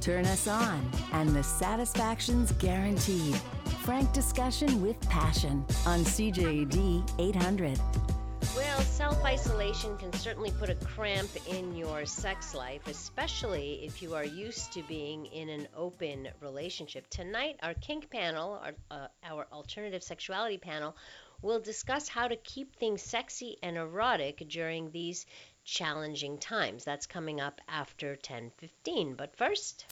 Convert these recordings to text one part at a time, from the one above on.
Turn us on, and the satisfaction's guaranteed. Frank discussion with passion on CJAD 800. Well, self isolation can certainly put a cramp in your sex life, especially if you are used to being in an open relationship. Tonight, our kink panel, our, uh, our alternative sexuality panel, will discuss how to keep things sexy and erotic during these challenging times. That's coming up after 10:15. But first,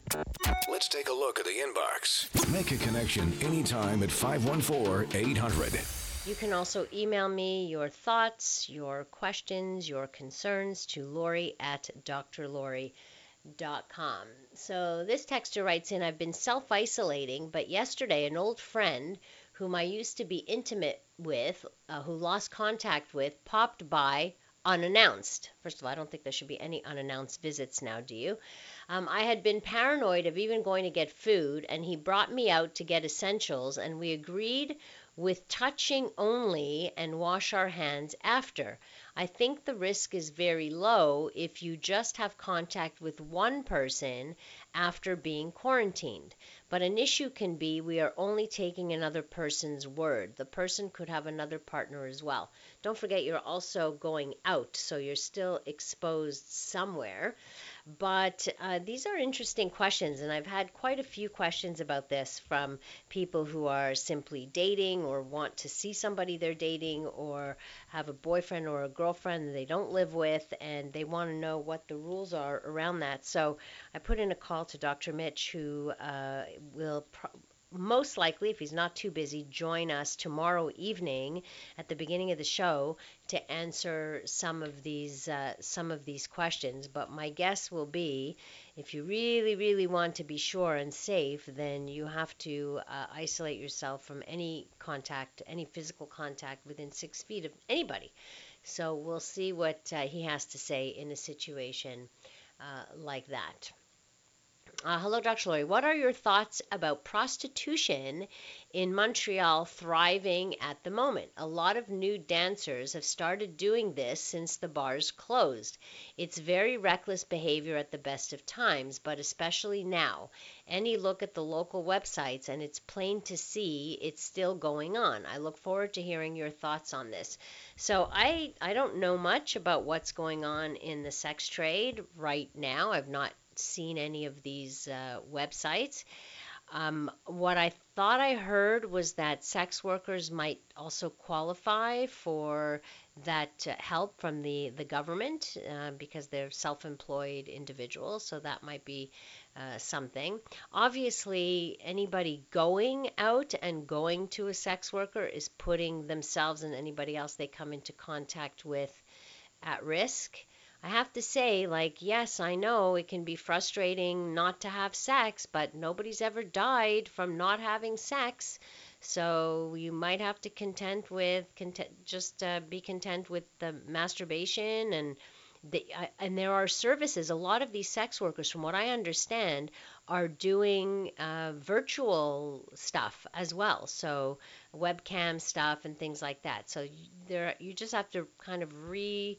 let's take a look at the inbox. Make a connection anytime at 514-800. You can also email me your thoughts, your questions, your concerns to Laurie at drlori.com. So this texter writes in, I've been self isolating, but yesterday an old friend whom I used to be intimate with, uh, who lost contact with, popped by unannounced. First of all, I don't think there should be any unannounced visits now, do you? Um, I had been paranoid of even going to get food, and he brought me out to get essentials, and we agreed with touching only and wash our hands after. I think the risk is very low if you just have contact with one person after being quarantined. But an issue can be we are only taking another person's word. The person could have another partner as well. Don't forget you're also going out, so you're still exposed somewhere. But uh, these are interesting questions, and I've had quite a few questions about this from people who are simply dating or want to see somebody they're dating or have a boyfriend or a girlfriend they don't live with, and they want to know what the rules are around that. So I put in a call to Dr. Mitch, who uh, will pro- most likely, if he's not too busy, join us tomorrow evening at the beginning of the show to answer some of these uh, some of these questions. But my guess will be, if you really, really want to be sure and safe, then you have to uh, isolate yourself from any contact, any physical contact within six feet of anybody. So we'll see what uh, he has to say in a situation uh, like that. Uh, hello, Dr. Laurie. What are your thoughts about prostitution in Montreal thriving at the moment? A lot of new dancers have started doing this since the bars closed. It's very reckless behavior at the best of times, but especially now. Any look at the local websites, and it's plain to see it's still going on. I look forward to hearing your thoughts on this. So, I, I don't know much about what's going on in the sex trade right now. I've not seen any of these uh, websites. Um, what I thought I heard was that sex workers might also qualify for that uh, help from the, the government uh, because they're self employed individuals, so that might be uh, something. Obviously, anybody going out and going to a sex worker is putting themselves and anybody else they come into contact with at risk. I have to say, like, yes, I know it can be frustrating not to have sex, but nobody's ever died from not having sex. So you might have to content with content, just uh, be content with the masturbation and the, uh, and there are services. A lot of these sex workers, from what I understand, are doing uh, virtual stuff as well. So webcam stuff and things like that. So there, you just have to kind of re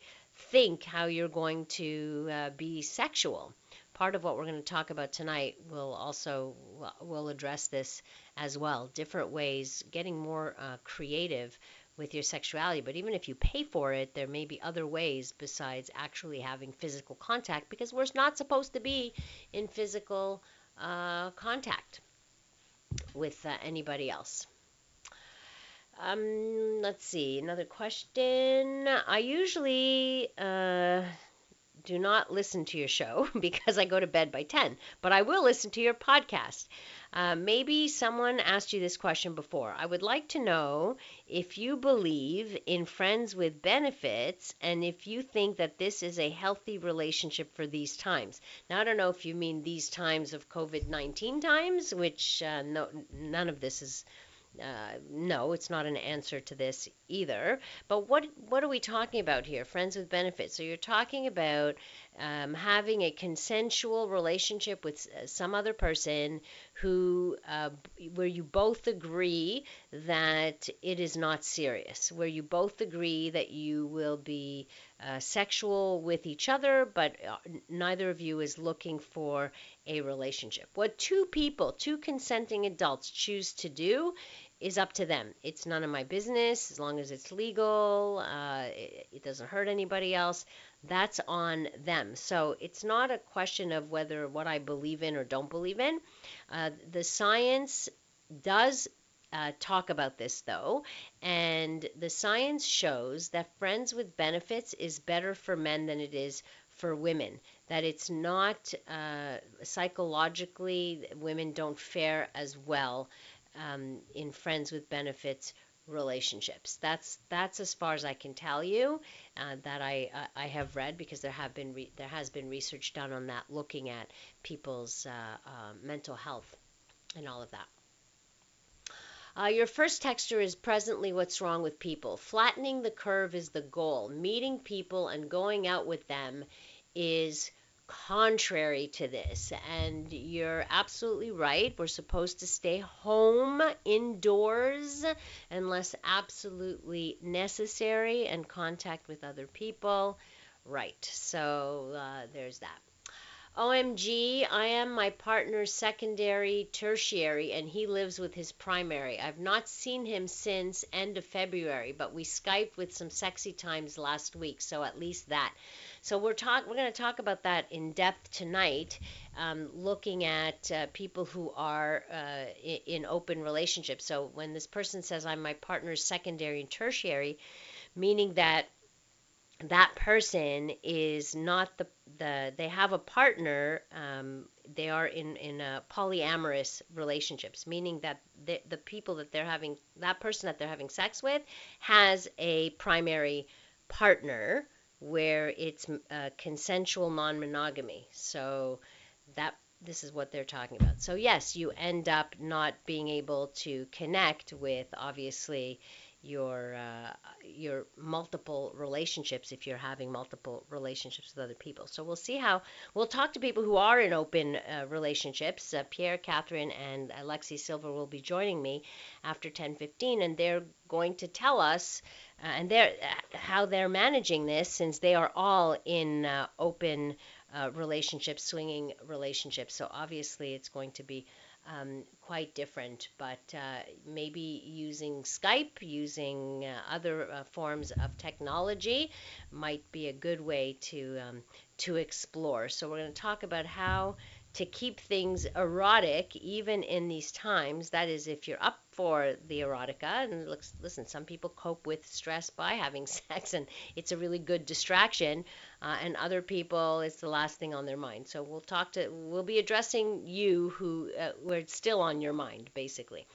think how you're going to uh, be sexual. Part of what we're going to talk about tonight will also will address this as well. Different ways, getting more uh, creative with your sexuality. But even if you pay for it, there may be other ways besides actually having physical contact because we're not supposed to be in physical uh, contact with uh, anybody else. Um, let's see, another question. I usually uh, do not listen to your show because I go to bed by 10, but I will listen to your podcast. Uh, maybe someone asked you this question before. I would like to know if you believe in friends with benefits and if you think that this is a healthy relationship for these times. Now, I don't know if you mean these times of COVID 19 times, which uh, no, none of this is uh, no, it's not an answer to this either. But what what are we talking about here? Friends with benefits. So you're talking about um, having a consensual relationship with some other person who uh, where you both agree that it is not serious where you both agree that you will be uh, sexual with each other but uh, neither of you is looking for a relationship what two people two consenting adults choose to do is up to them. It's none of my business as long as it's legal, uh, it, it, doesn't hurt anybody else. That's on them. So it's not a question of whether what I believe in or don't believe in. Uh, the science does uh, talk about this though, and the science shows that friends with benefits is better for men than it is for women. That it's not uh, psychologically, women don't fare as well um, in friends with benefits relationships. That's that's as far as I can tell you uh, that I uh, I have read because there have been re- there has been research done on that looking at people's uh, uh mental health and all of that. Uh, your first texture is presently what's wrong with people. Flattening the curve is the goal. Meeting people and going out with them is contrary to this. And you're absolutely right. We're supposed to stay home indoors unless absolutely necessary and contact with other people. Right. So uh, there's that. OMG, I am my partner's secondary, tertiary, and he lives with his primary. I've not seen him since end of February, but we Skyped with some sexy times last week, so at least that. So we're talk we're going to talk about that in depth tonight, um, looking at uh, people who are uh, in, in open relationships. So when this person says I'm my partner's secondary and tertiary, meaning that that person is not the the they have a partner um, they are in in polyamorous relationships meaning that the, the people that they're having that person that they're having sex with has a primary partner where it's uh, consensual non-monogamy. So that this is what they're talking about. So yes, you end up not being able to connect with obviously your uh, your multiple relationships if you're having multiple relationships with other people. So we'll see how we'll talk to people who are in open uh, relationships. Uh, Pierre, Catherine, and Alexi Silver will be joining me after 10:15, and they're going to tell us uh, and they're uh, how they're managing this since they are all in uh, open relationships, swinging relationships. So obviously, it's going to be um, quite different, but uh, maybe using Skype, using uh, other uh, forms of technology might be a good way to um, to explore. So we're going to talk about how to keep things erotic even in these times. That is, if you're up for the erotica, and looks, listen, some people cope with stress by having sex, and it's a really good distraction, uh, and other people, it's the last thing on their mind. So we'll talk to, we'll be addressing you who, uh, where it's still on your mind, basically.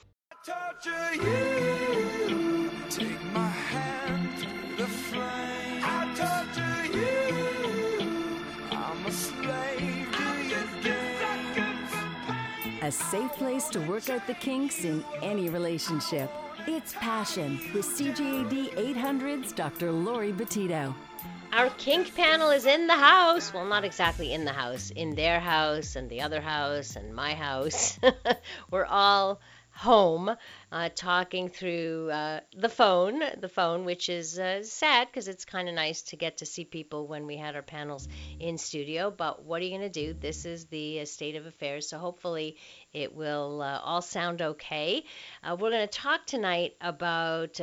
A safe place to work out the kinks in any relationship. It's Passion with CJAD 800's Dr. Laurie Betito. Our kink panel is in the house. Well, not exactly in the house, in their house and the other house and my house. We're all home uh, talking through uh, the phone, the phone, which is uh, sad because it's kind of nice to get to see people when we had our panels in studio. But what are you going to do? This is the uh, state of affairs. So hopefully it will uh, all sound okay. Uh, we're going to talk tonight about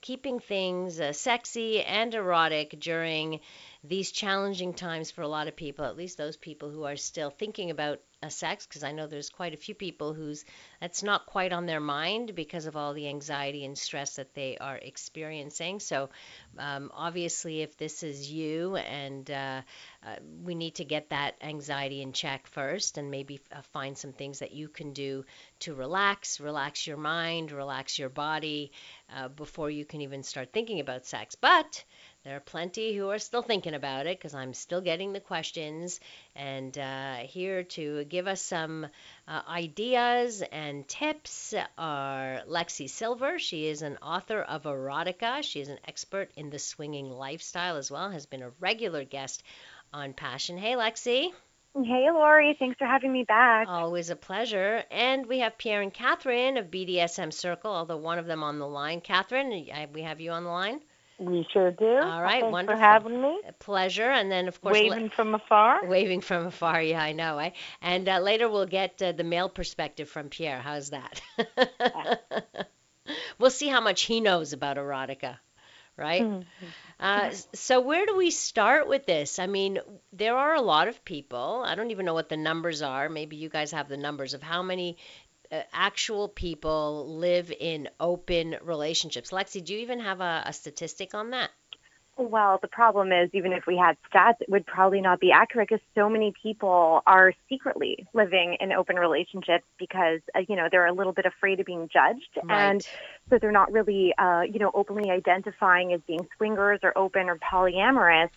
keeping things sexy and erotic during these challenging times for a lot of people, at least those people who are still thinking about a sex, because I know there's quite a few people who's that's not quite on their mind because of all the anxiety and stress that they are experiencing. So, um, obviously, if this is you, and uh, uh, we need to get that anxiety in check first, and maybe uh, find some things that you can do to relax, relax your mind, relax your body uh, before you can even start thinking about sex. But there are plenty who are still thinking about it because I'm still getting the questions. And uh, here to give us some uh, ideas and tips are Lexi Silver. She is an author of Erotica. She is an expert in the swinging lifestyle as well, has been a regular guest on Passion. Hey, Lexi. Hey, Laurie. Thanks for having me back. Always a pleasure. And we have Pierre and Catherine of BDSM Circle, although one of them on the line. Catherine, we have you on the line. We sure do. All right, Thanks wonderful. for having me. A pleasure. And then, of course, waving le- from afar. Waving from afar, yeah, I know. Eh? And uh, later we'll get uh, the male perspective from Pierre. How's that? we'll see how much he knows about erotica, right? Mm-hmm. Uh, so where do we start with this? I mean, there are a lot of people. I don't even know what the numbers are. Maybe you guys have the numbers of how many actual people live in open relationships. Lexi, do you even have a, a statistic on that? Well, the problem is, even if we had stats, it would probably not be accurate because so many people are secretly living in open relationships because, uh, you know, they're a little bit afraid of being judged. Right. And so they're not really, uh, you know, openly identifying as being swingers or open or polyamorous.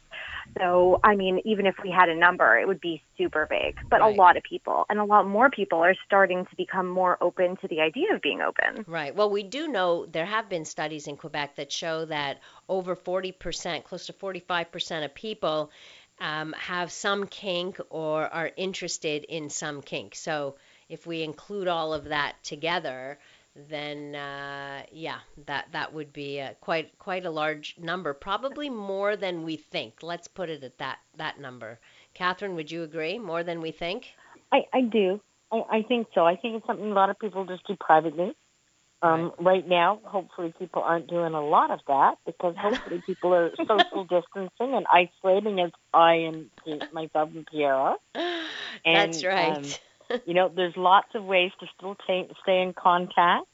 So, I mean, even if we had a number, it would be super big. But Right. a lot of people and a lot more people are starting to become more open to the idea of being open. Right. Well, we do know there have been studies in Quebec that show that over 40%, close to 45% of people um, have some kink or are interested in some kink. So if we include all of that together, then uh, yeah, that that would be uh, quite quite a large number, probably more than we think. Let's put it at that that number. Catherine, would you agree? More than we think? I, I do. I, I think so. I think it's something a lot of people just do privately. Um, right. now, hopefully, people aren't doing a lot of that because hopefully people are social distancing and isolating, as I and myself and Pierre are. And, That's right. um, you know, there's lots of ways to still ta stay in contact.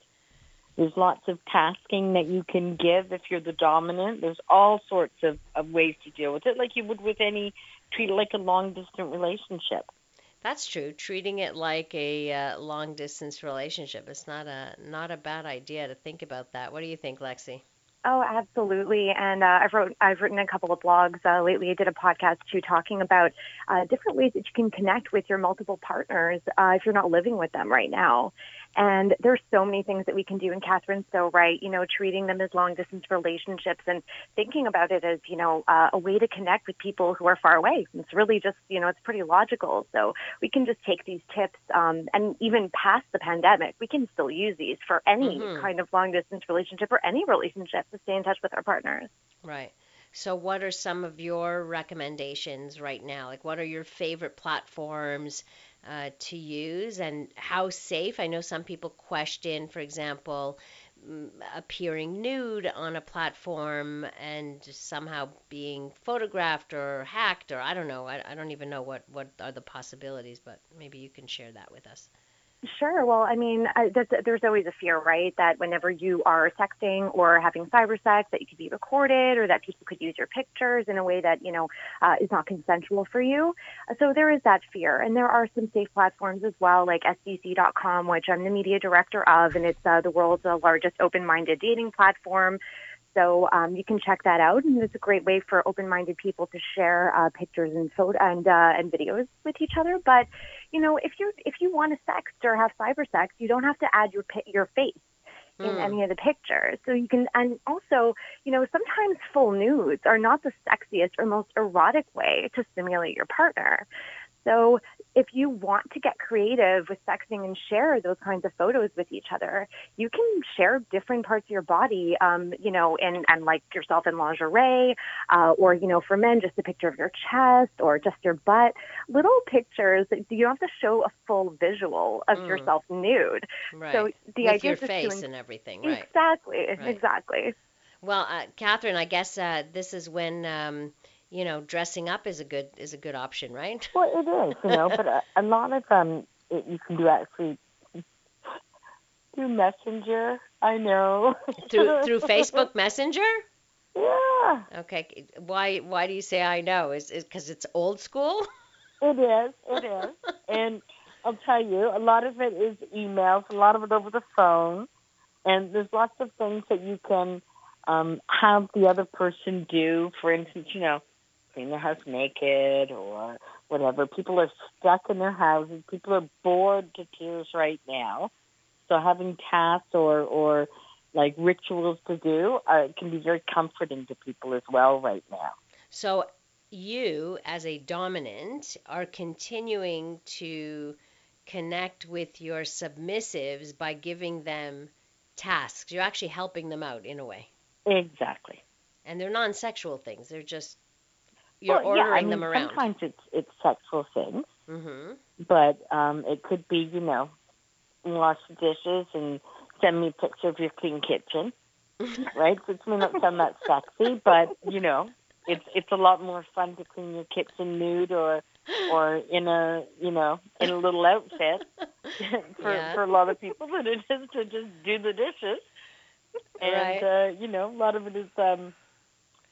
There's lots of tasking that you can give if you're the dominant. There's all sorts of, of ways to deal with it, like you would with any treat it like a long distance relationship. That's true. Treating it like a uh, long distance relationship. It's not a not a bad idea to think about that. What do you think, Lexi? Oh, absolutely. And uh, I've wrote I've written a couple of blogs uh, lately. I did a podcast too, talking about uh, different ways that you can connect with your multiple partners uh, if you're not living with them right now. And there's so many things that we can do. And Catherine's so right. You know, treating them as long distance relationships and thinking about it as you know uh, a way to connect with people who are far away. It's really just you know it's pretty logical. So we can just take these tips um, and even past the pandemic, we can still use these for any Mhm. kind of long distance relationship or any relationship to stay in touch with our partners. Right. So, what are some of your recommendations right now? Like, what are your favorite platforms uh, to use, and how safe? I know some people question, for example, appearing nude on a platform and somehow being photographed or hacked, or I don't know. I, I don't even know what what are the possibilities, but maybe you can share that with us. Sure. Well, I mean, uh, there's, always a fear, right, that whenever you are sexting or having cyber sex, that you could be recorded or that people could use your pictures in a way that, you know, uh, is not consensual for you. So there is that fear. And there are some safe platforms as well, like SDC.com, which I'm the media director of, and it's uh, the world's uh, largest open-minded dating platform. So um, you can check that out, and it's a great way for open-minded people to share uh, pictures and photo and uh, and videos with each other. But you know, if you if you want to sext or have cyber sex, you don't have to add your your face in Mm. any of the pictures. So you can, and also, you know, sometimes full nudes are not the sexiest or most erotic way to stimulate your partner. So if you want to get creative with sexting and share those kinds of photos with each other, you can share different parts of your body, um, you know, and, and like yourself in lingerie, uh, or, you know, for men, just a picture of your chest or just your butt. Little pictures, you don't have to show a full visual of Mm. yourself nude. Right. So the with idea your is face to and everything, right? Exactly, Right. exactly. Well, uh, Catherine, I guess uh, this is when um, you know dressing up is a good is a good option, right? Well, it is, you know, but a, a lot of um, it, you can do actually through Messenger. I know through through Facebook Messenger. Yeah, Okay, why why do you say I know? Is it because it's old school? it is. It is, and I'll tell you, a lot of it is emails, a lot of it over the phone, and there's lots of things that you can um, have the other person do. For instance, you know, clean their house naked or whatever. People are stuck in their houses. People are bored to tears right now. So having tasks or or like rituals to do uh, can be very comforting to people as well right now. So you, as a dominant, are continuing to connect with your submissives by giving them tasks. You're actually helping them out in a way. Exactly. And they're non sexual things, they're just, you're well, yeah, I mean, them around. Sometimes it's it's sexual things, hmm but um, it could be you know, wash the dishes and send me a picture of your clean kitchen, right? Which may not sound that sexy, but you know, it's it's a lot more fun to clean your kitchen nude or or in a you know in a little outfit for Yeah. for a lot of people than it is to just do the dishes. And Right. uh, you know, a lot of it is um,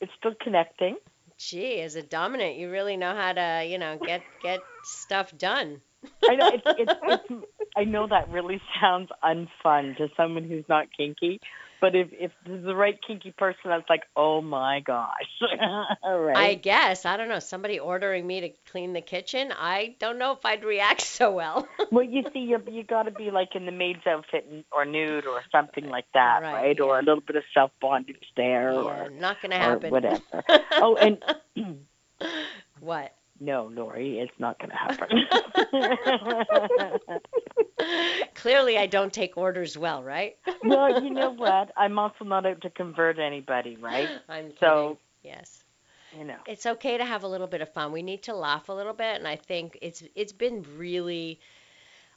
it's still connecting. Gee, as a dominant, you really know how to, you know, get get stuff done. I know it's, it's, it's I know that really sounds unfun to someone who's not kinky, but if if this is the right kinky person, that's like, oh my gosh, right. I guess I don't know. Somebody ordering me to clean the kitchen, I don't know if I'd react so well. well, you see, you you got to be like in the maid's outfit or nude or something like that, Right, right? Or a little bit of self bondage there, yeah, or not gonna or happen. whatever. oh, and what? No, Laurie, it's not going to happen. Clearly, I don't take orders well, right? well, you know what? I'm also not out to convert anybody, right? I'm kidding. So- yes. You know. it's okay to have a little bit of fun. We need to laugh a little bit, and I think it's it's been really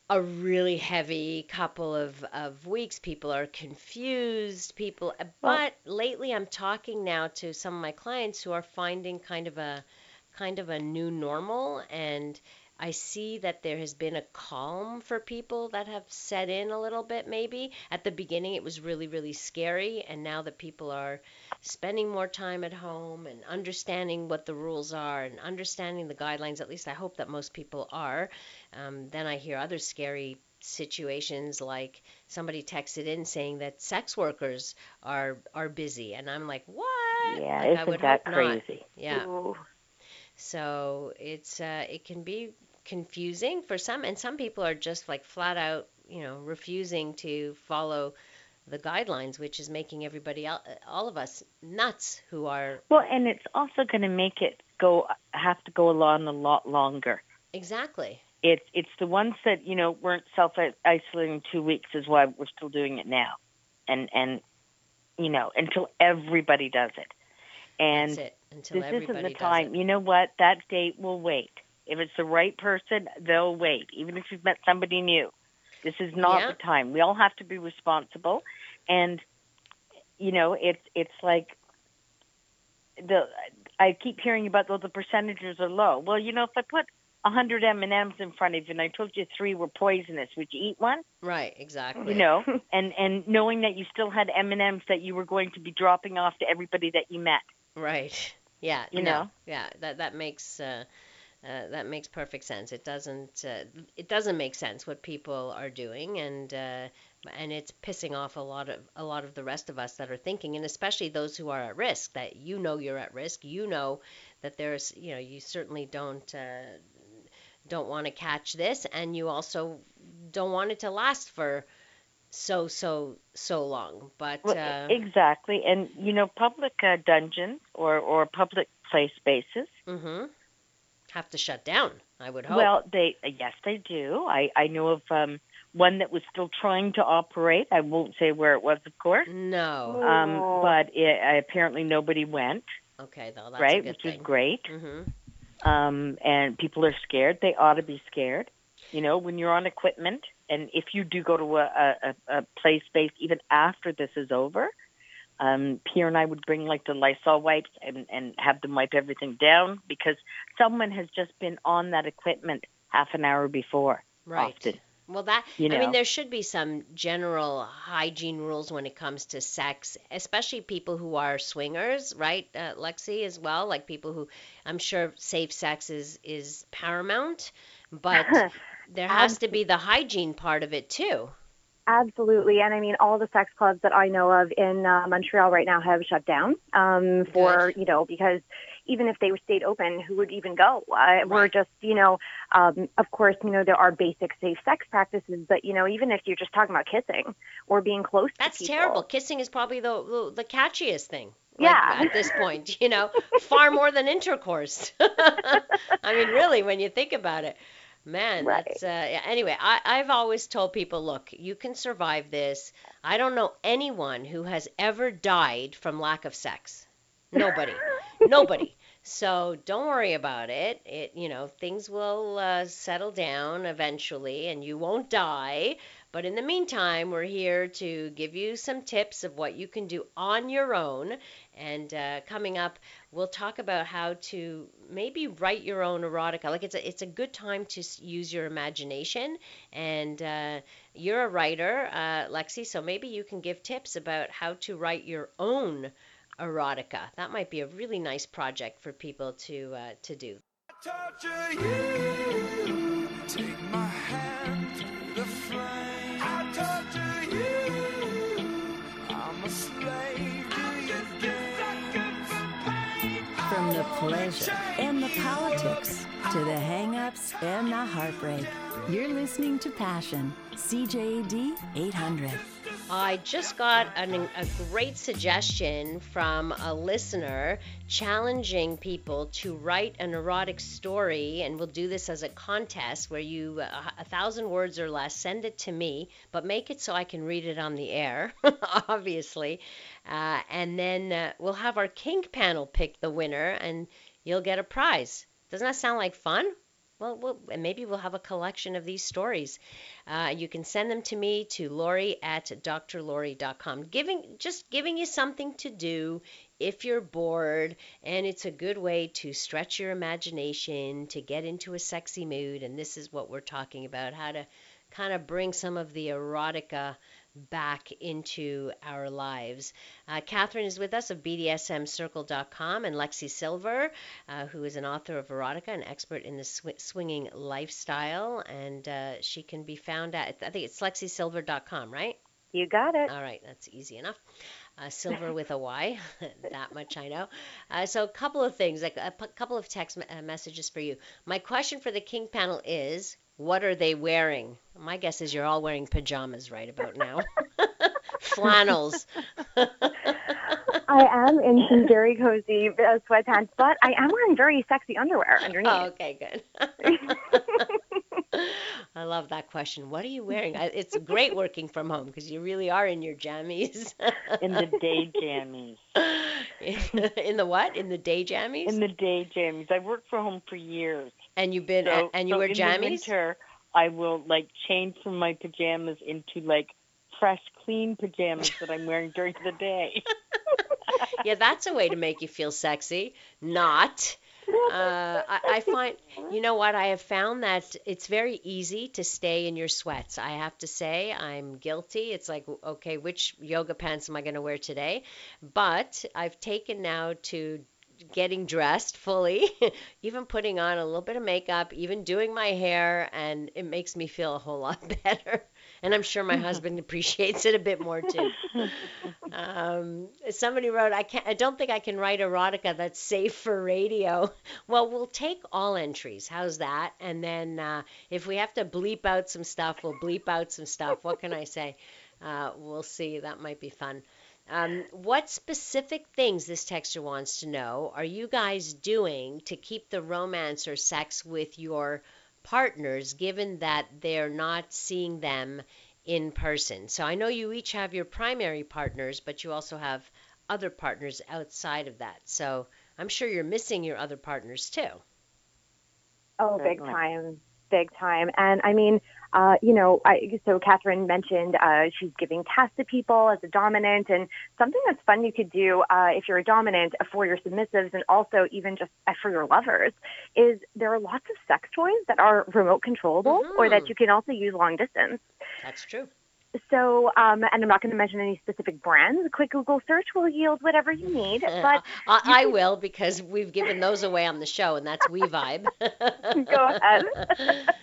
a really heavy couple of, of weeks. People are confused. People, but lately I'm talking now to some of my clients who are finding kind of a kind of a new normal, and I see that there has been a calm for people that have set in a little bit. Maybe at the beginning it was really really scary, and now that people are spending more time at home and understanding what the rules are and understanding the guidelines. At least I hope that most people are. Um, then I hear other scary situations like somebody texted in saying that sex workers are are busy and I'm like what Yeah, like, isn't that hope not. crazy? yeah Ooh. So it's uh, it can be confusing for some, and some people are just like flat out, you know, refusing to follow the guidelines, which is making everybody all of us nuts who are Well, and it's also going to make it go have to go along a lot longer. exactly. It's it's the ones that you know weren't self isolating two weeks is why we're still doing it now, and and you know until everybody does it, and that's it until this isn't the time. You know what? That date will wait. If it's the right person, they'll wait. Even if you've met somebody new, this is not Yeah. the time. We all have to be responsible, and you know it's it's like the I keep hearing about well the percentages are low. Well, you know if I put a hundred M and M's in front of you and I told you three were poisonous, would you eat one? Right, exactly. You know, and and knowing that you still had M and M's that you were going to be dropping off to everybody that you met. Right. Yeah. You no. know? Yeah. That that makes uh, uh, that makes perfect sense. It doesn't uh, it doesn't make sense what people are doing, and uh, and it's pissing off a lot of a lot of the rest of us that are thinking, and especially those who are at risk. That you know you're at risk. You know that there's you know you certainly don't. Uh, don't want to catch this and you also don't want it to last for so so so long but Well, uh, exactly, and you know, public uh, dungeons or or public play spaces. hmm have to shut down i would hope Well, they uh, yes, they do. I I know of um, one that was still trying to operate. I won't say where it was, of course. no Um, but it, apparently nobody went, okay though that's right? Which thing is great. hmm Um, and people are scared. They ought to be scared. You know, when you're on equipment, and if you do go to a, a, a play space even after this is over, um, Pierre and I would bring like the Lysol wipes and, and have them wipe everything down because someone has just been on that equipment half an hour before. right Often. well that You know. i mean there should be some general hygiene rules when it comes to sex especially people who are swingers right uh, lexi as well like people who i'm sure safe sex is is paramount but there has to be the hygiene part of it too Absolutely, and I mean all the sex clubs that I know of in uh, Montreal right now have shut down um, for you know because even if they stayed open, who would even go? Uh, We're just you know, um, of course you know there are basic safe sex practices, but you know even if you're just talking about kissing or being close That's to people, terrible. Kissing is probably the, the the catchiest thing. Like, Yeah. At this point, you know, far more than intercourse. I mean, really, when you think about it, man, Right. that's uh, yeah, anyway. I I've always told people, look, you can survive this. I don't know anyone who has ever died from lack of sex. Nobody, nobody. So don't worry about it. It you know things will uh, settle down eventually, and you won't die. But in the meantime, we're here to give you some tips of what you can do on your own. And uh, coming up, we'll talk about how to maybe write your own erotica. Like it's a it's a good time to use your imagination. And uh, you're a writer, uh, Lexi, so maybe you can give tips about how to write your own erotica. That might be a really nice project for people to uh, to do. torture you. Take my hand the flame. From the pleasure and the politics to the hang-ups and the heartbreak, you're listening to Passion, CJAD 800. I just got an, a great suggestion from a listener challenging people to write an erotic story, and we'll do this as a contest where you, uh, a thousand words or less, send it to me, but make it so I can read it on the air, obviously. Uh, and then uh, we'll have our kink panel pick the winner, and you'll get a prize. Doesn't that sound like fun? Well, we'll and maybe we'll have a collection of these stories. Uh, you can send them to me to Laurie at drlori.com. Giving just giving you something to do if you're bored, and it's a good way to stretch your imagination, to get into a sexy mood. And this is what we're talking about: how to kind of bring some of the erotica back into our lives. Uh, Catherine is with us of BDSMcircle.com and Lexi Silver, uh, who is an author of erotica, an expert in the sw- swinging lifestyle, and uh, she can be found at I think it's lexisilver.com, right? You got it. All right, that's easy enough. Uh, silver with a Y, that much I know. Uh, so, a couple of things, like a p- couple of text me- uh, messages for you. My question for the Kink panel is what are they wearing? My guess is you're all wearing pajamas right about now. Flannels. I am in some very cozy uh, sweatpants, but I am wearing very sexy underwear underneath. Oh, okay, good. I love that question. What are you wearing? It's great working from home because you really are in your jammies. in the day jammies. in the what? In the day jammies? In the day jammies. I've worked from home for years. and you've been So, and you so wear in jammies? the winter, I will like change from my pajamas into like fresh, clean pajamas that I'm wearing during the day. yeah, that's a way to make you feel sexy. Not. Uh, I, I find, you know what? I have found that it's very easy to stay in your sweats. I have to say, I'm guilty. It's like, okay, which yoga pants am I going to wear today? But I've taken now to getting dressed fully, even putting on a little bit of makeup, even doing my hair, and it makes me feel a whole lot better. And I'm sure my husband appreciates it a bit more too. Um, somebody wrote, I can't, I don't think I can write erotica that's safe for radio. Well, we'll take all entries. How's that? And then uh, if we have to bleep out some stuff, we'll bleep out some stuff. What can I say? Uh, we'll see. That might be fun. Um, what specific things this texter wants to know are you guys doing to keep the romance or sex with your partners, given that they're not seeing them in person? So I know you each have your primary partners, but you also have other partners outside of that. So I'm sure you're missing your other partners too. Oh, big time, big time. And I mean, uh, you know, I, so Catherine mentioned uh, she's giving tasks to people as a dominant, and something that's fun you could do uh, if you're a dominant for your submissives, and also even just uh, for your lovers, is there are lots of sex toys that are remote controllable, or that Mhm. you can also use long distance. That's true. So, um, and I'm not going to mention any specific brands. A quick Google search will yield whatever you need. But I, I will because we've given those away on the show, and that's We Vibe. Go ahead.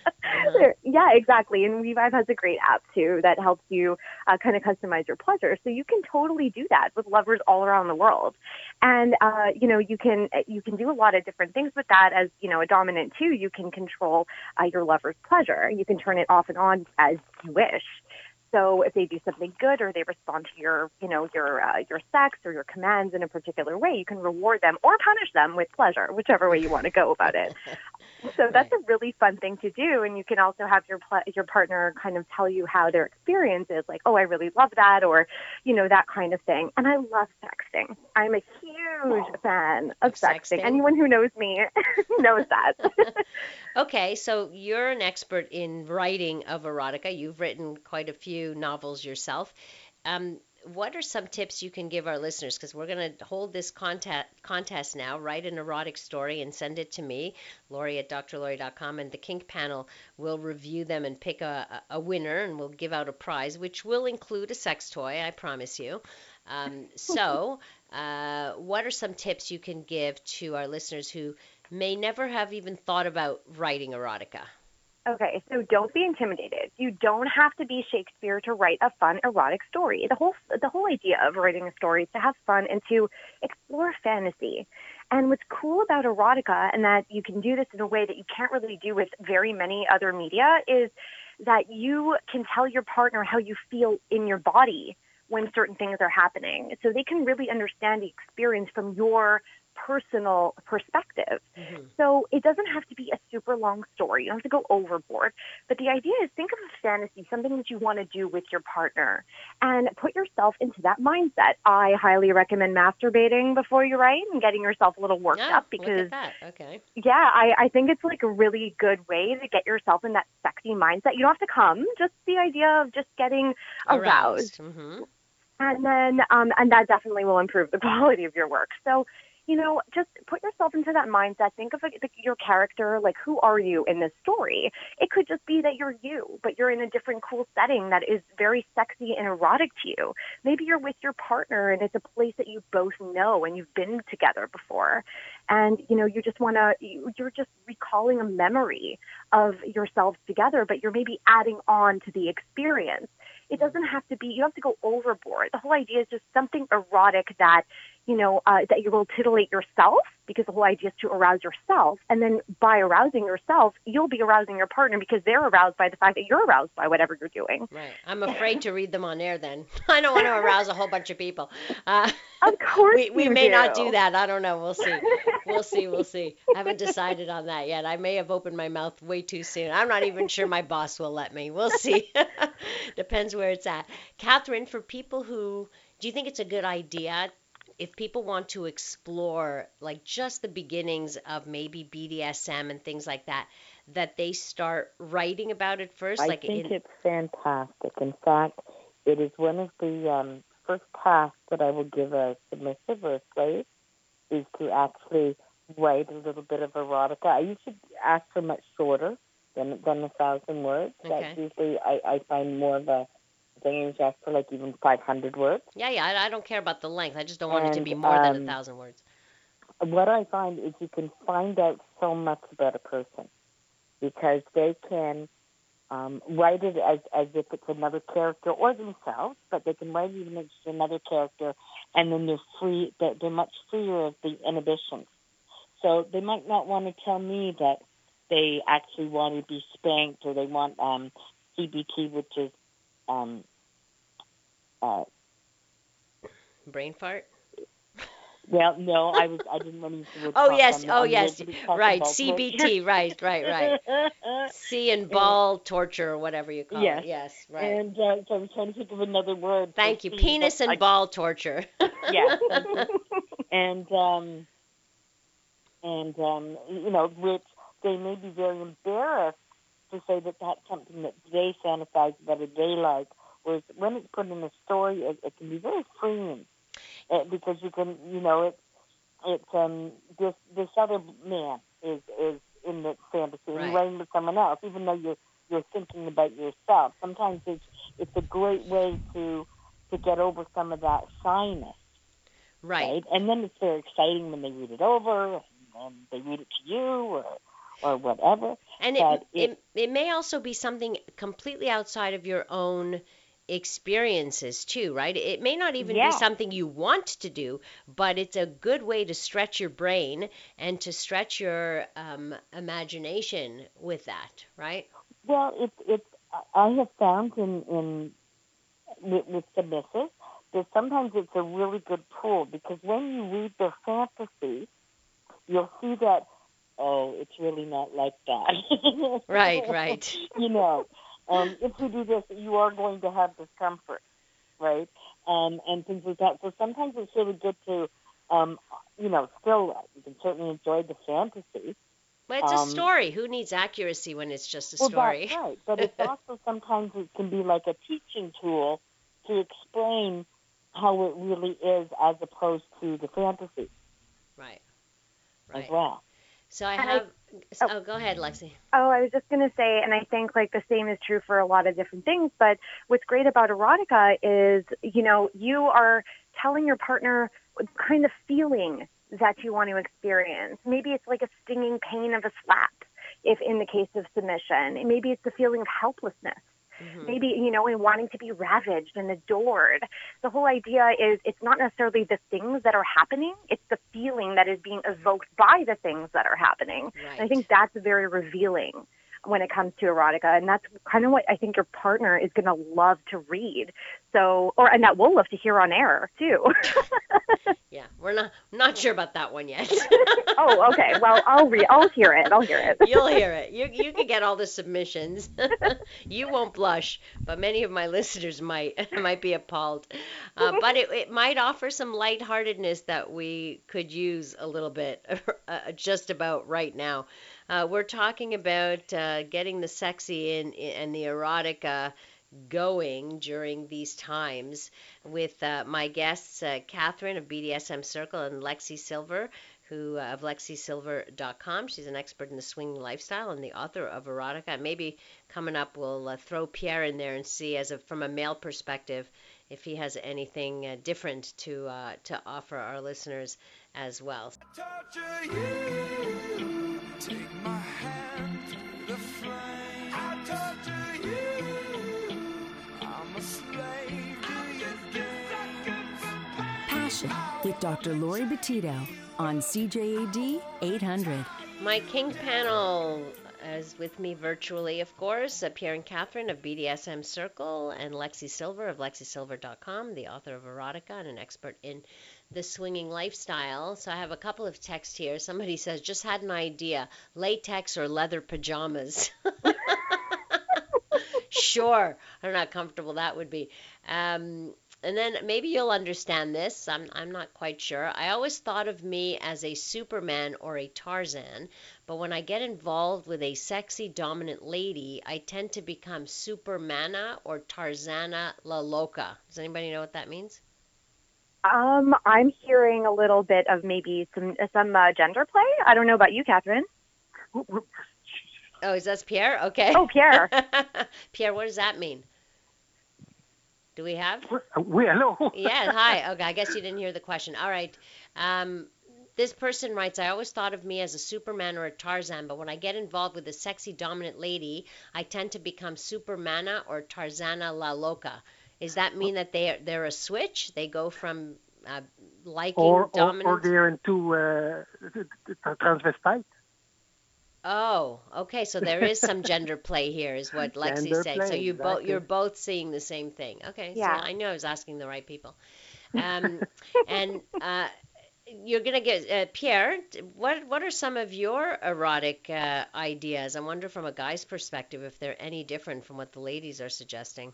There- yeah, exactly. And We Vibe has a great app too that helps you uh, kind of customize your pleasure. So you can totally do that with lovers all around the world. And uh, you know, you can you can do a lot of different things with that. As you know, a dominant too, you can control uh, your lover's pleasure. You can turn it off and on as you wish. So if they do something good or they respond to your, you know, your uh, your sex or your commands in a particular way, you can reward them or punish them with pleasure, whichever way you want to go about it. So that's a really fun thing to do, and you can also have your pl- your partner kind of tell you how their experience is, like, oh, I really love that, or you know, that kind of thing. And I love sexting. I'm a huge fan of sexting. Sexting? Anyone who knows me knows that. Okay, so you're an expert in writing of erotica. You've written quite a few novels yourself. Um, what are some tips you can give our listeners? Because we're going to hold this contest, contest now. Write an erotic story and send it to me, Laurie at drlori.com, and the Kink panel will review them and pick a, a a winner, and we'll give out a prize, which will include a sex toy, I promise you. Um, so, uh, what are some tips you can give to our listeners who may never have even thought about writing erotica? Okay, so don't be intimidated. You don't have to be Shakespeare to write a fun erotic story. The whole the whole idea of writing a story is to have fun and to explore fantasy. And what's cool about erotica and that you can do this in a way that you can't really do with very many other media is that you can tell your partner how you feel in your body when certain things are happening. So they can really understand the experience from your personal perspective. Mm-hmm. So it doesn't have to be a super long story. You don't have to go overboard. But the idea is think of a fantasy, something that you want to do with your partner, and put yourself into that mindset. I highly recommend masturbating before you write and getting yourself a little worked up because look at that. Okay. yeah, I, I think it's like a really good way to get yourself in that sexy mindset. You don't have to come, just the idea of just getting aroused. hmm And then, um, and that definitely will improve the quality of your work. So, you know, just put yourself into that mindset. Think of your character, like who are you in this story? It could just be that you're you, but you're in a different cool setting that is very sexy and erotic to you. Maybe you're with your partner and it's a place that you both know and you've been together before. And, you know, you just want to, you're just recalling a memory of yourselves together, but you're maybe adding on to the experience. It doesn't have to be, you don't have to go overboard. The whole idea is just something erotic that, you know, uh, that you will titillate yourself because the whole idea is to arouse yourself. And then by arousing yourself, you'll be arousing your partner because they're aroused by the fact that you're aroused by whatever you're doing. Right. I'm afraid to read them on air then. I don't want to arouse a whole bunch of people. Uh, Of course we, we may not do. do that. I don't know. We'll see. We'll see. We'll see. I haven't decided on that yet. I may have opened my mouth way too soon. I'm not even sure my boss will let me. We'll see. Depends where it's at. Catherine, for people who, do you think it's a good idea if people want to explore like just the beginnings of maybe BDSM and things like that, that they start writing about it first? I like think in, it's fantastic. In fact, it is one of the um, first tasks that I will give a submissive or a slave is to actually write a little bit of erotica. I usually ask for much shorter than than a thousand words. Okay. That's usually I, I find more of a thing. I usually ask for like even five hundred words. yeah, yeah. I, I don't care about the length. I just don't want it to be more than a um, thousand words. what I find is you can find out so much about a person because they can um, write it as, as if it's another character or themselves, but they can write it as another character, and then they're free. They're, they're much freer of the inhibitions. So they might not want to tell me that they actually want to be spanked or they want um, CBT, which is um, uh, Brain fart. well, no, I was I didn't want to use the word. Oh yes, I'm- oh I'm yes, right. CBT, right, right, right. C and ball torture or whatever you call Yes. it. Yes, right. And uh, so I was trying to think of another word. Thank you. C, Penis and I- ball torture. Yes. and um, and um, you know, which they may be very embarrassed to say that that's something that they fantasize about or they like. Whereas when it's put in a story, it, it can be very freeing uh, because you can, you know, it it's um this this other man is is in the fantasy and Right. you're writing with someone else, even though you're you're thinking about yourself. Sometimes it's it's a great way to to get over some of that shyness, right. right? And then it's very exciting when they read it over and they read it to you or or whatever. And it, it it- it may also be something completely outside of your own experiences too, right? It may not even Yeah. be something you want to do, but it's a good way to stretch your brain and to stretch your um, imagination with that, right? Well, it's it's I have found in in with, with submissive that sometimes it's a really good tool because when you read their fantasy, you'll see that oh, it's really not like that. Right, right. you know, um, if you do this, you are going to have discomfort, right? Um, and things like that. So sometimes it's really good to, um, you know, still you can certainly enjoy the fantasy. Well, it's a Um, story. Who needs accuracy when it's just a Well, story? that's right. But it's also sometimes it can be like a teaching tool to explain how it really is as opposed to the fantasy Right. as Right. well. So I- have. Oh. oh, go ahead, Lexi. Oh, I was just going to say, and I think like the same is true for a lot of different things. But what's great about erotica is, you know, you are telling your partner kind of feeling that you want to experience. Maybe it's like a stinging pain of a slap, if in the case of submission. Maybe it's the feeling of helplessness. Mhm. Maybe, you know, in wanting to be ravaged and adored. The whole idea is it's not necessarily the things that are happening, it's the feeling that is being evoked by the things that are happening. Right. And I think that's very revealing when it comes to erotica, and that's kind of what I think your partner is going to love to read. So, or and that we'll love to hear on air too. Yeah, we're not not sure about that one yet. oh, okay. Well, I'll read. I'll hear it. I'll hear it. You'll hear it. You you can get all the submissions. you won't blush, but many of my listeners might might be appalled. Uh, but it, it might offer some lightheartedness that we could use a little bit, uh, just about right now. Uh, we're talking about uh, getting the sexy and the erotica going during these times with uh, my guests, uh, Catherine of BDSM Circle and Lexi Sylver, who uh, of lexisylver.com. She's an expert in the swinging lifestyle and the author of erotica. Maybe coming up, we'll uh, throw Pierre in there and see, as a, from a male perspective, if he has anything uh, different to uh, to offer our listeners as well. Torture you. Take my hand through the flame. I torture you. I'm a slave to your games. Passion with Dr. Laurie Betito on CJAD 800. My Kink panel is with me virtually, of course. Pierre and Catherine of BDSM Circle and Lexi Sylver of lexisylver.com, the author of Erotica and an expert in the swinging lifestyle. So I have a couple of texts here. Somebody says, just had an idea latex or leather pajamas. sure. I don't know how comfortable that would be. Um, and then maybe you'll understand this. I'm, I'm not quite sure. I always thought of me as a Superman or a Tarzan, but when I get involved with a sexy, dominant lady, I tend to become Supermana or Tarzana La Loca. Does anybody know what that means? Um, I'm hearing a little bit of maybe some some uh, gender play. I don't know about you, Catherine. Oh, is that Pierre? Okay. Oh, Pierre. Pierre, what does that mean? Do we have? We, hello. yeah, hi. Okay, I guess you didn't hear the question. All right. Um, this person writes, I always thought of me as a Superman or a Tarzan, but when I get involved with a sexy, dominant lady, I tend to become Supermana or Tarzana La Loca. Does that mean that they are, they're a switch? They go from uh, liking Or, or, dominance? or they're into uh, t- t- transvestite. Oh, okay. So there is some gender play here, is what Lexi's Gender saying. So play, you both you're both seeing the same thing. Okay. Yeah. So I knew I was asking the right people. Um, and uh, you're gonna get uh, Pierre. What what are some of your erotic uh, ideas? I wonder from a guy's perspective if they're any different from what the ladies are suggesting.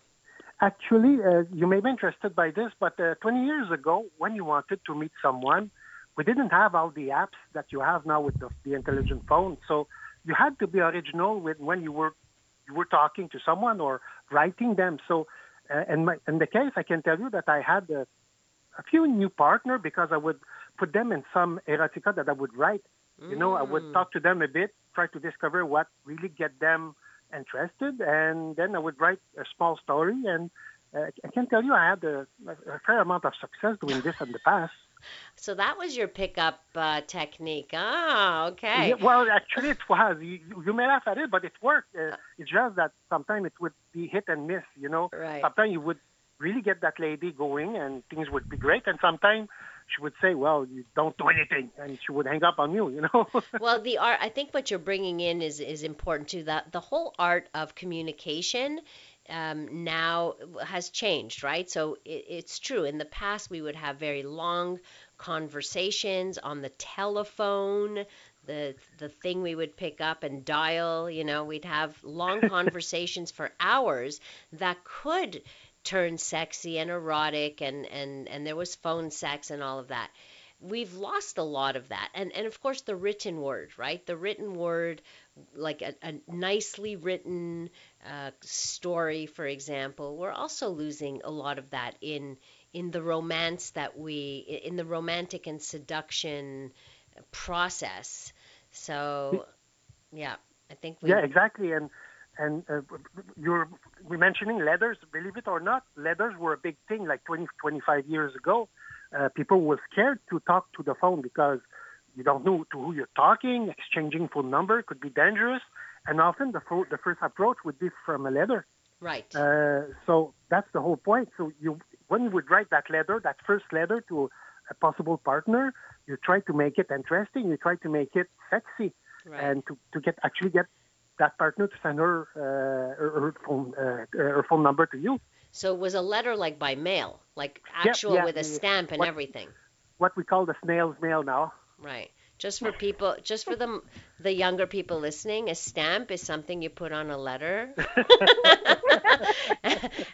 Actually, uh, you may be interested by this, but uh, 20 years ago, when you wanted to meet someone, we didn't have all the apps that you have now with the, the intelligent phone. So you had to be original with when you were you were talking to someone or writing them. So, uh, in my in the case, I can tell you that I had a, a few new partner because I would put them in some erotica that I would write. You know, I would Mm. talk to them a bit, try to discover what really get them interested, and then I would write a small story. And uh, I can tell you, I had a, a fair amount of success doing this in the past. So that was your pickup uh, technique. Ah, okay. Yeah, well, actually, it was. You, you may laugh at it, but it worked. Uh, it's just that sometimes it would be hit and miss. You know, Right. sometimes you would really get that lady going, and things would be great, and sometimes she would say, "Well, you don't do anything," and she would hang up on you. You know. well the art i think what you're bringing in is is important too that the whole art of communication um, now has changed, right? So it, it's true. In the past, we would have very long conversations on the telephone, the the thing we would pick up and dial. You know, we'd have long conversations for hours that could turn sexy and erotic, and and and there was phone sex and all of that. We've lost a lot of that. And and of course the written word right? The written word like a, a nicely written uh, story for example we're also losing a lot of that in in the romance that we in the romantic and seduction process. So yeah i think we Yeah, exactly. And and uh, you're we're mentioning letters. Believe it or not, letters were a big thing like 20, 25 years ago. Uh, people were scared to talk to the phone because you don't know to who you're talking. Exchanging phone number could be dangerous, and often the fo- the first approach would be from a letter. right Uh, so that's the whole point. So you, when you would write that letter, that first letter to a possible partner, you try to make it interesting. You try to make it sexy, right and to, to get actually get that partner to send her uh, her, her phone uh, her phone number to you. so it was a letter like by mail like actual yeah, with a stamp and what- everything What we call the snail's mail now. Right. Just for people, just for the the younger people listening, a stamp is something you put on a letter,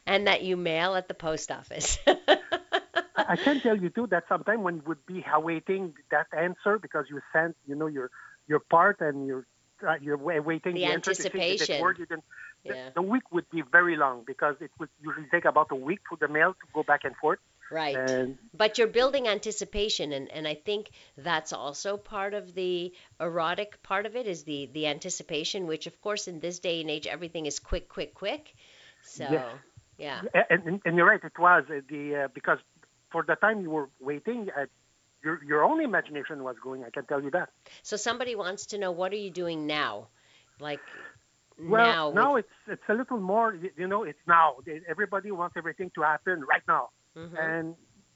and that you mail at the post office. I can tell you too that sometimes when you would be awaiting that answer because you sent, you know, your your part and you're uh, you're waiting The the, answer to see anticipation. you didn't- the- Yeah. The, week would be very long because it would usually take about a week for the mail to go back and forth. right. And But you're building anticipation, and, and I think that's also part of the erotic part of it is the the anticipation, which of course in this day and age everything is quick, quick, quick. So Yes. yeah, and, and, and you're right, it was uh, the uh, because for the time you were waiting, uh, your your own imagination was going. I can tell you that. so somebody wants to know what are you doing now, like Well, now. now with- it's it's a little more. You know, it's now. Everybody wants everything to happen right now, Mhm. and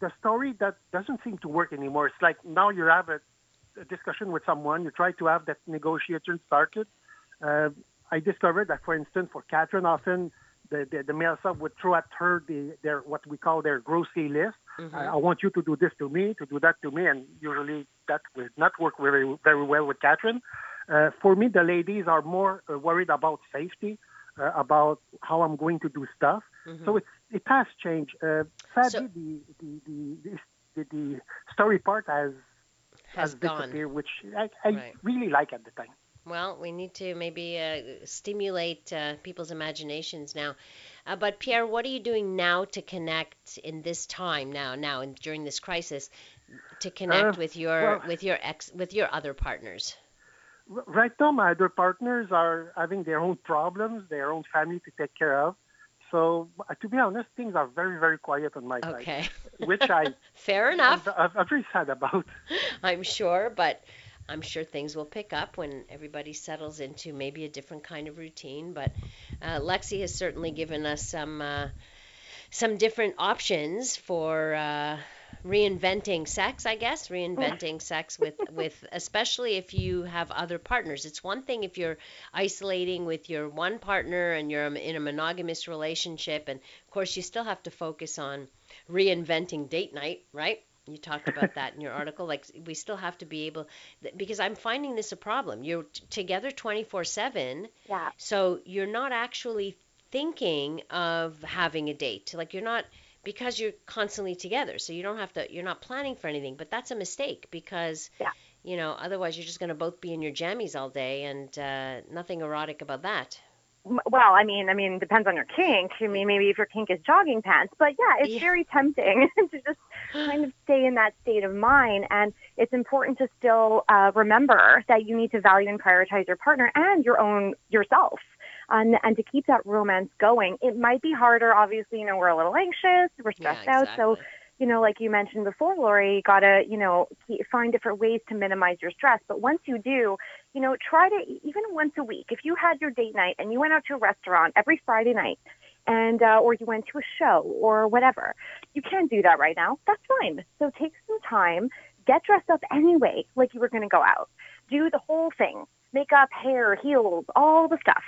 the story that doesn't seem to work anymore. It's like now you have a, a discussion with someone, you try to have that negotiation started. Uh, I discovered that, for instance, for Catherine, often the the, the male sub would throw at her the their what we call their grocery list. Mhm. I, I want you to do this to me, to do that to me, and usually that will not work very very well with Catherine. Uh, for me, the ladies are more uh, worried about safety, uh, about how I'm going to do stuff. So it's it has changed. Uh, sadly, Mm-hmm. So- the, the, the, the the story part has has gone. disappeared, which I, I Right. really like at the time. Well, we need to maybe uh, stimulate uh, people's imaginations now. Uh, but Pierre, what are you doing now to connect in this time now, now and during this crisis, to connect Uh, with your well- with your ex with your other partners? Right now, my other partners are having their own problems, their own family to take care of. So, uh, to be honest, things are very, very quiet on my Okay, side, which I fair enough. I'm, I'm very sad about. I'm sure, but I'm sure things will pick up when everybody settles into maybe a different kind of routine. But uh, Lexi has certainly given us some uh, some different options for uh, reinventing sex. I guess reinventing sex with with especially if you have other partners. It's one thing if you're isolating with your one partner and you're in a monogamous relationship, and of course you still have to focus on reinventing date night, right? You talked about that in your article. Like we still have to be able, because I'm finding this a problem. You're t- together 24/7, Yeah. so you're not actually thinking of having a date. Like you're not because you're constantly together, so you don't have to. You're not planning for anything. But that's a mistake because, Yeah. you know, otherwise you're just going to both be in your jammies all day, and uh, nothing erotic about that. Well, I mean, I mean, depends on your kink. I mean, maybe if your kink is jogging pants, but yeah, it's Yeah. very tempting to just kind of stay in that state of mind. And it's important to still uh, remember that you need to value and prioritize your partner and your own yourself. And, and to keep that romance going, it might be harder. Obviously, you know, we're a little anxious, we're stressed yeah, out. So, exactly. You know, like you mentioned before, Laurie, gotta, you know, find different ways to minimize your stress. But once you do, you know, try to even once a week. If you had your date night and you went out to a restaurant every Friday night, and uh, or you went to a show or whatever, you can't do that right now. That's fine. So take some time, get dressed up anyway, like you were going to go out. Do the whole thing. makeup, hair, heels, all the stuff.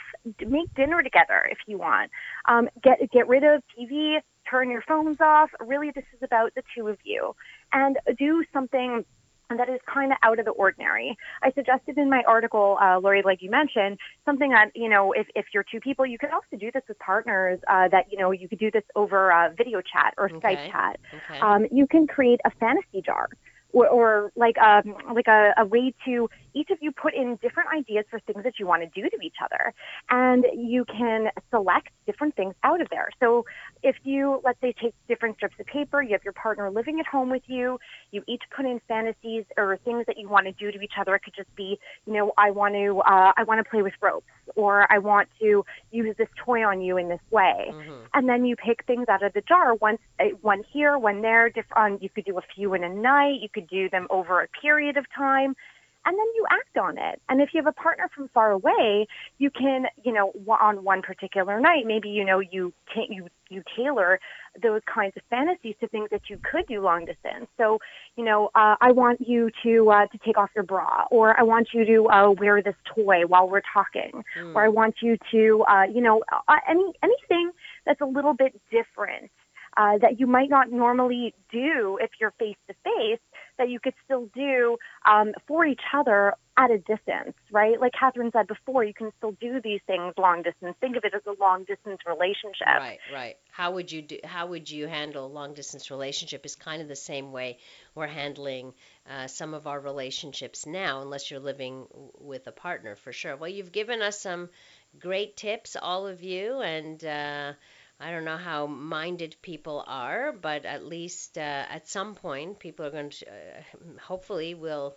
Make dinner together if you want. Um, get get rid of TV, turn your phones off. Really, this is about the two of you, and do something that is kind of out of the ordinary. I suggested in my article, uh, Laurie, like you mentioned, something that, you know, if, if you're two people, you could also do this with partners, uh, that, you know, you could do this over uh, video chat or Okay. Skype chat. Okay. Um, you can create a fantasy jar. Or, or like a, like a, a way to each of you put in different ideas for things that you want to do to each other, and you can select different things out of there. So if you let's say take different strips of paper, you have your partner living at home with you, you each put in fantasies or things that you want to do to each other. It could just be, you know, I want to uh, I want to play with ropes, or I want to use this toy on you in this way Mhm. and then you pick things out of the jar. One, uh, one here, one there. Different. You could do a few in a night. You could do them over a period of time, and then you act on it. And if you have a partner from far away, you can, you know, on one particular night, maybe you know you ta- you you tailor those kinds of fantasies to things that you could do long distance. So, you know, uh, I want you to uh, to take off your bra, or I want you to uh, wear this toy while we're talking, Mm. or I want you to, uh, you know, uh, any anything that's a little bit different uh, that you might not normally do if you're face to face, that you could still do um, for each other at a distance, right? Like Catherine said before, you can still do these things long distance. Think of it as a long distance relationship. Right, right. How would you do? How would you handle long distance relationship? Is kind of the same way we're handling uh, some of our relationships now, unless you're living with a partner, for sure. Well, you've given us some great tips, all of you, and uh, I don't know how minded people are, but at least uh, at some point, people are going to, uh, hopefully, will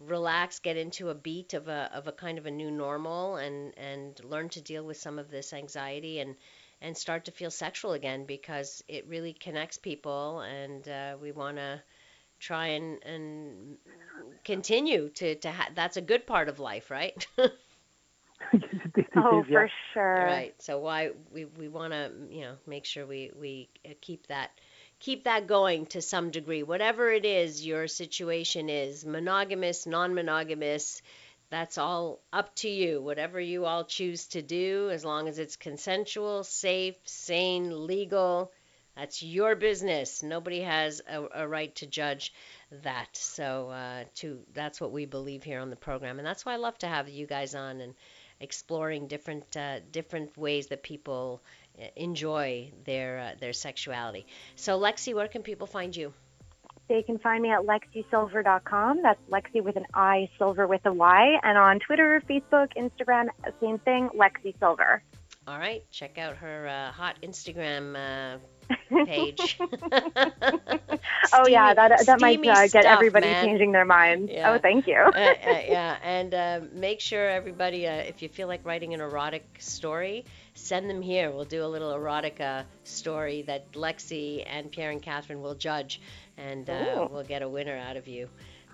relax, get into a beat of a of a kind of a new normal, and and learn to deal with some of this anxiety and and start to feel sexual again because it really connects people, and uh, we want to try and and continue to to ha- that's a good part of life, right? It Oh, yeah. for sure. Right. So why we we want to you know make sure we we uh, keep that keep that going to some degree, whatever it is your situation is, monogamous, non-monogamous. That's all up to you. Whatever you all choose to do, as long as it's consensual, safe, sane, legal, that's your business. Nobody has a, a right to judge that. So, uh, to that's what we believe here on the program, and that's why I love to have you guys on and exploring different uh, different ways that people uh, enjoy their uh, their sexuality. So, Lexi, where can people find you? They can find me at lexisylver.com. That's Lexi with an I, Sylver with a Y. And on Twitter, Facebook, Instagram, same thing, Lexi Sylver. All right, check out her uh, hot Instagram uh, page. oh, yeah, that, that might uh, get stuff, everybody man. changing their minds. Yeah. Oh, thank you. uh, uh, yeah, and uh, make sure everybody, uh, if you feel like writing an erotic story, send them here. We'll do a little erotica story that Lexi and Pierre and Catherine will judge, and uh, we'll get a winner out of you.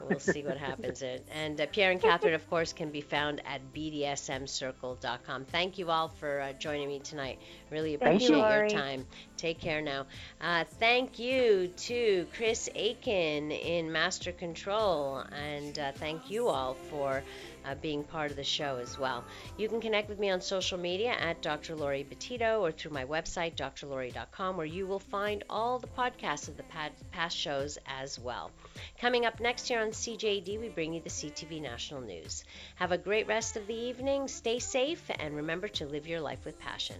We'll see what happens. And- And uh, Pierre and Catherine, of course, can be found at bdsmcircle.com. Thank you all for uh, joining me tonight. Really appreciate you, your time. Take care now. Uh, thank you to Chris Aiken in Master Control, and uh, thank you all for uh, being part of the show as well. You can connect with me on social media at Dr. Laurie Betito or through my website, drlori.com, where you will find all the podcasts of the past shows as well. Coming up next here on CJAD, we bring you the CTV National News. Have a great rest of the evening, stay safe, and remember to live your life with passion.